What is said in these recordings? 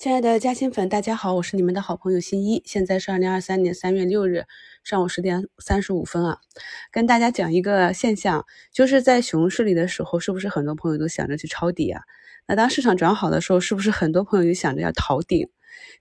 亲爱的嘉兴粉，大家好，我是你们的好朋友新一。现在是二零二三年三月六日上午十点三十五分啊，跟大家讲一个现象，就是在熊市里的时候，是不是很多朋友都想着去抄底啊？那当市场转好的时候，是不是很多朋友就想着要逃顶？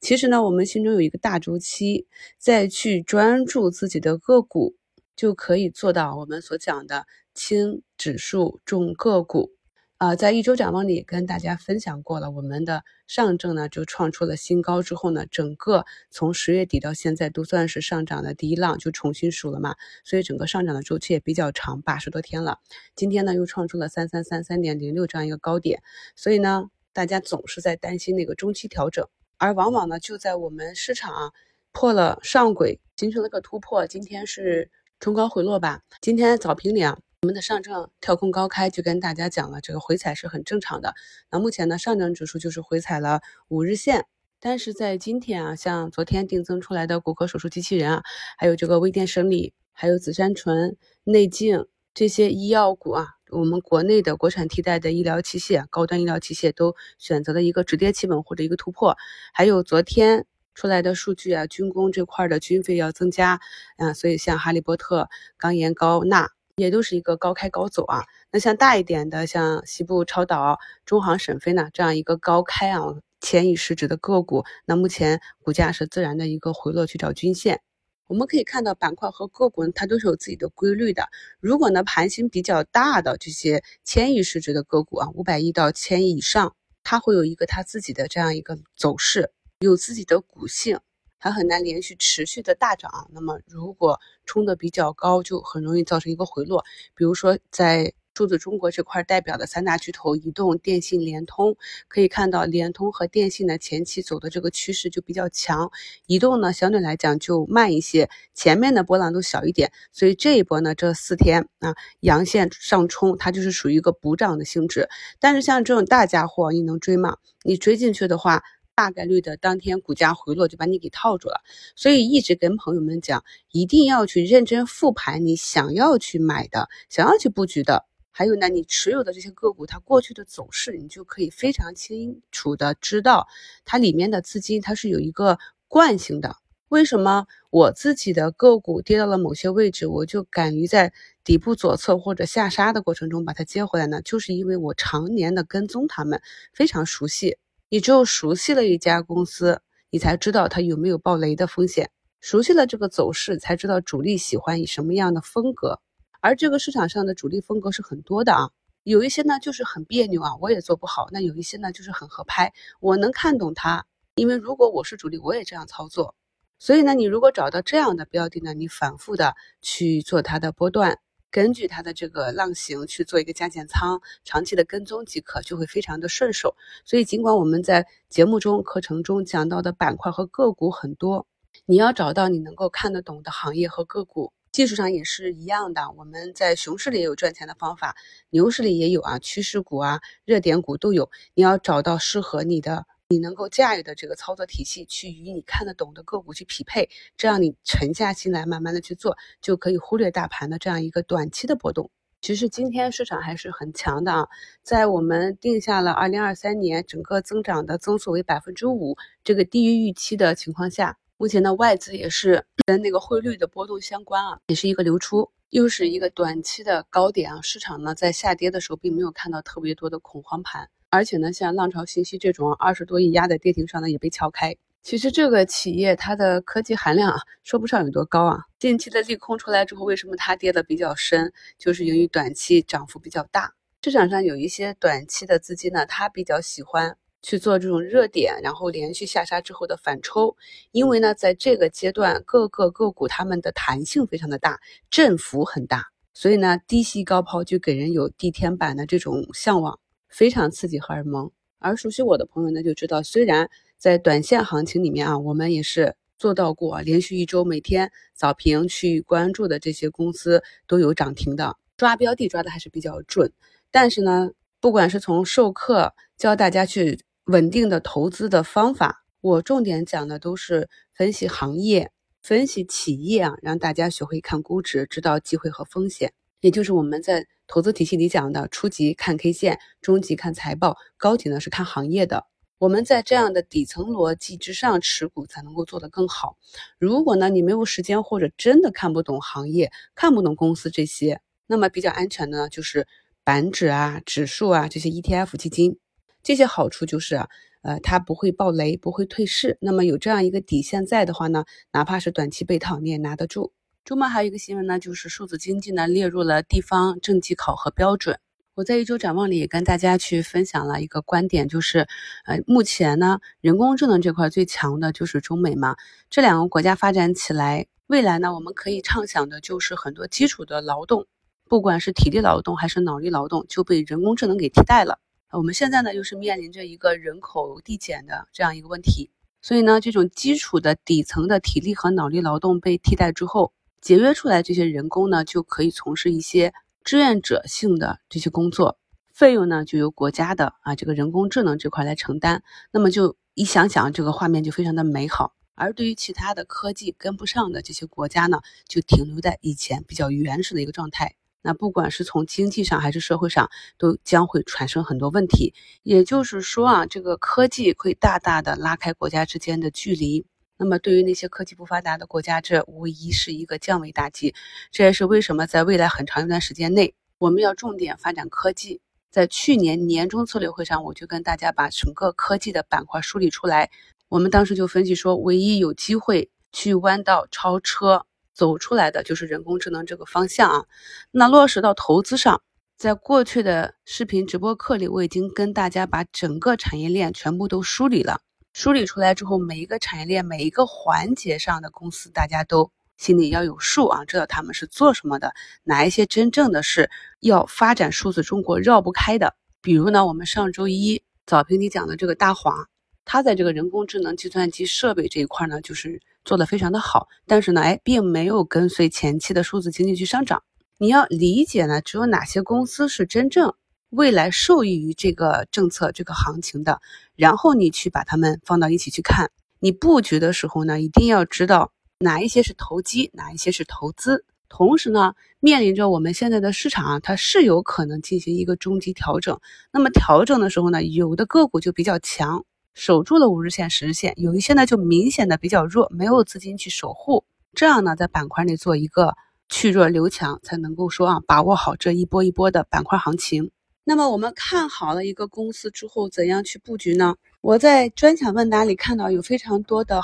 其实呢，我们心中有一个大周期，再去专注自己的个股，就可以做到我们所讲的轻指数重个股。啊，在一周展望里跟大家分享过了，我们的上证呢就创出了新高之后呢，整个从十月底到现在都算是上涨的第一浪，就重新数了嘛，所以整个上涨的周期也比较长，八十多天了。今天呢又创出了三三三三点零六这样一个高点，所以呢大家总是在担心那个中期调整，而往往呢就在我们市场啊破了上轨，形成了个突破，今天是冲高回落吧，今天早评里啊。我们的上证跳空高开，就跟大家讲了，这个回踩是很正常的。那目前呢，上证指数就是回踩了五日线，但是在今天啊，像昨天定增出来的骨科手术机器人啊，还有这个微电生理，还有紫杉醇、内镜这些医药股啊，我们国内的国产替代的医疗器械、高端医疗器械都选择了一个止跌企稳或者一个突破。还有昨天出来的数据啊，军工这块的军费要增加啊，所以像哈利波特、钢研高钠。也都是一个高开高走啊，那像大一点的，像西部超导、中航沈飞呢，这样一个高开啊，千亿市值的个股，那目前股价是自然的一个回落去找均线。我们可以看到板块和个股它都是有自己的规律的。如果呢盘形比较大的这些千亿市值的个股啊，五百亿到千亿以上，它会有一个它自己的这样一个走势，有自己的股性。它很难连续持续的大涨，那么如果冲的比较高，就很容易造成一个回落。比如说在数字中国这块代表的三大巨头，移动、电信、联通，可以看到联通和电信呢前期走的这个趋势就比较强，移动呢相对来讲就慢一些，前面的波浪都小一点，所以这一波呢这四天啊阳线上冲，它就是属于一个补涨的性质。但是像这种大家伙，你能追吗？你追进去的话。大概率的当天股价回落就把你给套住了，所以一直跟朋友们讲，一定要去认真复盘你想要去买的、想要去布局的，还有呢，你持有的这些个股它过去的走势，你就可以非常清楚的知道它里面的资金它是有一个惯性的。为什么我自己的个股跌到了某些位置，我就敢于在底部左侧或者下杀的过程中把它接回来呢？就是因为我常年的跟踪他们，非常熟悉。你只有熟悉了一家公司，你才知道它有没有爆雷的风险；熟悉了这个走势，才知道主力喜欢以什么样的风格。而这个市场上的主力风格是很多的啊，有一些呢就是很别扭啊，我也做不好；那有一些呢就是很合拍，我能看懂它。因为如果我是主力，我也这样操作。所以呢，你如果找到这样的标的呢，你反复的去做它的波段。根据它的这个浪形去做一个加减仓，长期的跟踪即可，就会非常的顺手。所以，尽管我们在节目中、课程中讲到的板块和个股很多，你要找到你能够看得懂的行业和个股，技术上也是一样的。我们在熊市里也有赚钱的方法，牛市里也有啊，趋势股啊、热点股都有。你要找到适合你的。你能够驾驭的这个操作体系，去与你看得懂的个股去匹配，这样你沉下心来慢慢的去做，就可以忽略大盘的这样一个短期的波动。其实今天市场还是很强的啊，在我们定下了二零二三年整个增长的增速为百分之五这个低于预期的情况下，目前的外资也是跟那个汇率的波动相关啊，也是一个流出，又是一个短期的高点啊。市场呢在下跌的时候，并没有看到特别多的恐慌盘。而且呢，像浪潮信息这种二十多亿压在跌停上呢也被敲开。其实这个企业它的科技含量啊，说不上有多高啊。近期的利空出来之后，为什么它跌的比较深？就是由于短期涨幅比较大。市场上有一些短期的资金呢，它比较喜欢去做这种热点，然后连续下杀之后的反抽。因为呢，在这个阶段，各个个股它们的弹性非常的大，振幅很大，所以呢，低吸高抛就给人有地天板的这种向往。非常刺激荷尔蒙，而熟悉我的朋友呢就知道，虽然在短线行情里面啊，我们也是做到过连续一周每天早评去关注的这些公司都有涨停的，抓标的抓的还是比较准。但是呢，不管是从授课教大家去稳定的投资的方法，我重点讲的都是分析行业、分析企业啊，让大家学会看估值，知道机会和风险，也就是我们在。投资体系里讲的，初级看 K 线，中级看财报，高级呢是看行业的。我们在这样的底层逻辑之上持股才能够做得更好。如果呢你没有时间或者真的看不懂行业、看不懂公司这些，那么比较安全的呢就是板指啊、指数啊这些 ETF 基金。这些好处就是，呃，它不会爆雷，不会退市。那么有这样一个底线在的话呢，哪怕是短期被套，你也拿得住。周末还有一个新闻呢，就是数字经济呢列入了地方政绩考核标准。我在一周展望里也跟大家去分享了一个观点，就是，呃，目前呢，人工智能这块最强的就是中美嘛，这两个国家发展起来，未来呢，我们可以畅想的就是很多基础的劳动，不管是体力劳动还是脑力劳动，就被人工智能给替代了。我们现在呢，又是面临着一个人口递减的这样一个问题，所以呢，这种基础的底层的体力和脑力劳动被替代之后，节约出来这些人工呢，就可以从事一些。志愿者性的这些工作费用呢，就由国家的啊这个人工智能这块来承担。那么就一想想，这个画面就非常的美好。而对于其他的科技跟不上的这些国家呢，就停留在以前比较原始的一个状态。那不管是从经济上还是社会上，都将会产生很多问题。也就是说啊，这个科技会大大的拉开国家之间的距离。那么，对于那些科技不发达的国家，这无疑是一个降维打击。这也是为什么在未来很长一段时间内，我们要重点发展科技。在去年年中策略会上，我就跟大家把整个科技的板块梳理出来。我们当时就分析说，唯一有机会去弯道超车走出来的，就是人工智能这个方向啊。那落实到投资上，在过去的视频直播课里，我已经跟大家把整个产业链全部都梳理了。梳理出来之后，每一个产业链、每一个环节上的公司，大家都心里要有数啊，知道他们是做什么的，哪一些真正的是要发展数字中国绕不开的。比如呢，我们上周一早评里讲的这个大华，它在这个人工智能计算机设备这一块呢，就是做的非常的好，但是呢，哎，并没有跟随前期的数字经济去上涨。你要理解呢，只有哪些公司是真正。未来受益于这个政策、这个行情的，然后你去把它们放到一起去看。你布局的时候呢，一定要知道哪一些是投机，哪一些是投资。同时呢，面临着我们现在的市场啊，它是有可能进行一个中级调整。那么调整的时候呢，有的个股就比较强，守住了五日线、十日线；有一些呢就明显的比较弱，没有资金去守护。这样呢，在板块内做一个去弱留强，才能够说啊，把握好这一波一波的板块行情。那么我们看好了一个公司之后，怎样去布局呢？我在专享问答里看到有非常多的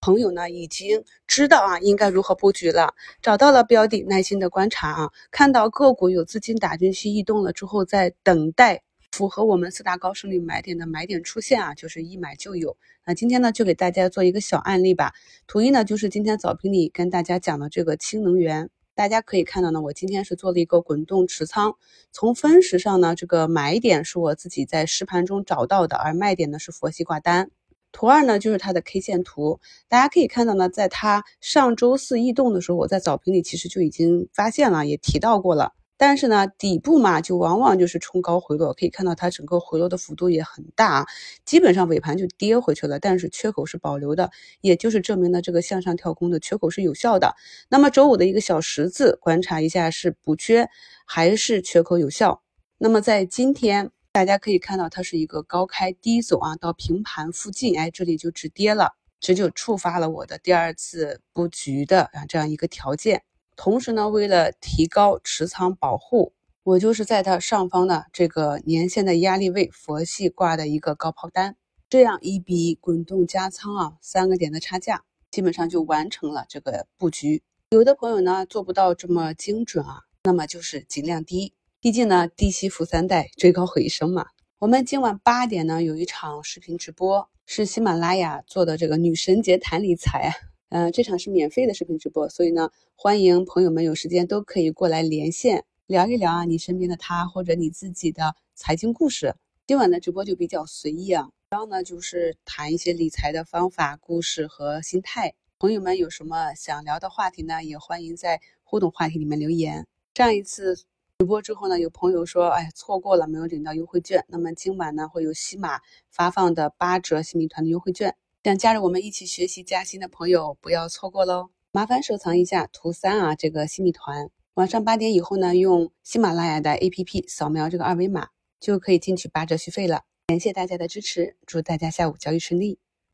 朋友呢，已经知道啊应该如何布局了，找到了标的，耐心的观察啊，看到个股有资金打进去异动了之后，在等待符合我们四大高胜率买点的买点出现啊，就是一买就有。那今天呢，就给大家做一个小案例吧。图一呢，就是今天早评里跟大家讲的这个氢能源。大家可以看到呢，我今天是做了一个滚动持仓。从分时上呢，这个买点是我自己在实盘中找到的，而卖点呢是佛系挂单。图二呢就是它的 K 线图，大家可以看到呢，在它上周四异动的时候，我在早评里其实就已经发现了，也提到过了。但是呢，底部嘛，就往往就是冲高回落，可以看到它整个回落的幅度也很大，基本上尾盘就跌回去了。但是缺口是保留的，也就是证明了这个向上跳空的缺口是有效的。那么周五的一个小十字，观察一下是补缺还是缺口有效。那么在今天，大家可以看到它是一个高开低走啊，到平盘附近，哎，这里就止跌了，这就触发了我的第二次布局的啊这样一个条件。同时呢，为了提高持仓保护，我就是在它上方的这个年线的压力位佛系挂的一个高抛单，这样一笔滚动加仓啊，三个点的差价，基本上就完成了这个布局。有的朋友呢做不到这么精准啊，那么就是尽量低，毕竟呢低吸富三代，追高回升嘛。我们今晚八点呢有一场视频直播，是喜马拉雅做的这个女神节谈理财。嗯，这场是免费的视频直播，所以呢，欢迎朋友们有时间都可以过来连线聊一聊啊，你身边的他或者你自己的财经故事。今晚的直播就比较随意啊，主要呢就是谈一些理财的方法、故事和心态。朋友们有什么想聊的话题呢？也欢迎在互动话题里面留言。上一次直播之后呢，有朋友说，哎，错过了，没有领到优惠券。那么今晚呢，会有西马发放的八折新米团的优惠券。想加入我们一起学习加薪的朋友，不要错过喽！麻烦收藏一下图三啊，这个新米团。晚上八点以后呢，用喜马拉雅的 APP 扫描这个二维码，就可以进去八折续费了。感谢大家的支持，祝大家下午交易顺利。